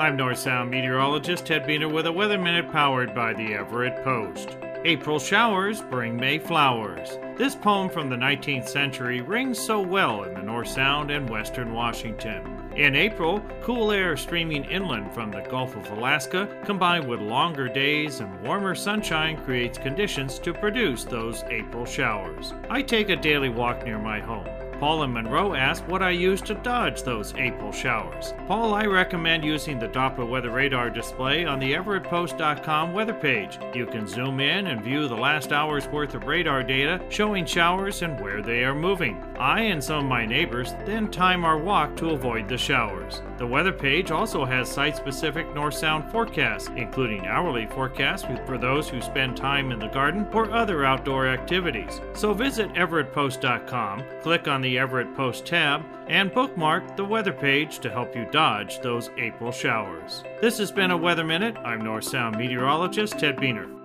I'm North Sound meteorologist Ted Buehner with a Weather Minute powered by the Everett Post. April showers bring May flowers. This poem from the 19th century rings so well in the North Sound and western Washington. In April, cool air streaming inland from the Gulf of Alaska, combined with longer days and warmer sunshine, creates conditions to produce those April showers. I take a daily walk near my home. Paul and Monroe asked what I use to dodge those April showers. Paul, I recommend using the Doppler weather radar display on the EverettPost.com weather page. You can zoom in and view the last hour's worth of radar data showing showers and where they are moving. I and some of my neighbors then time our walk to avoid the showers. The weather page also has site specific north sound forecasts, including hourly forecasts for those who spend time in the garden or other outdoor activities. So visit EverettPost.com, click on the the Everett Post tab and bookmark the weather page to help you dodge those April showers. This has been a Weather Minute. I'm North Sound meteorologist Ted Buehner.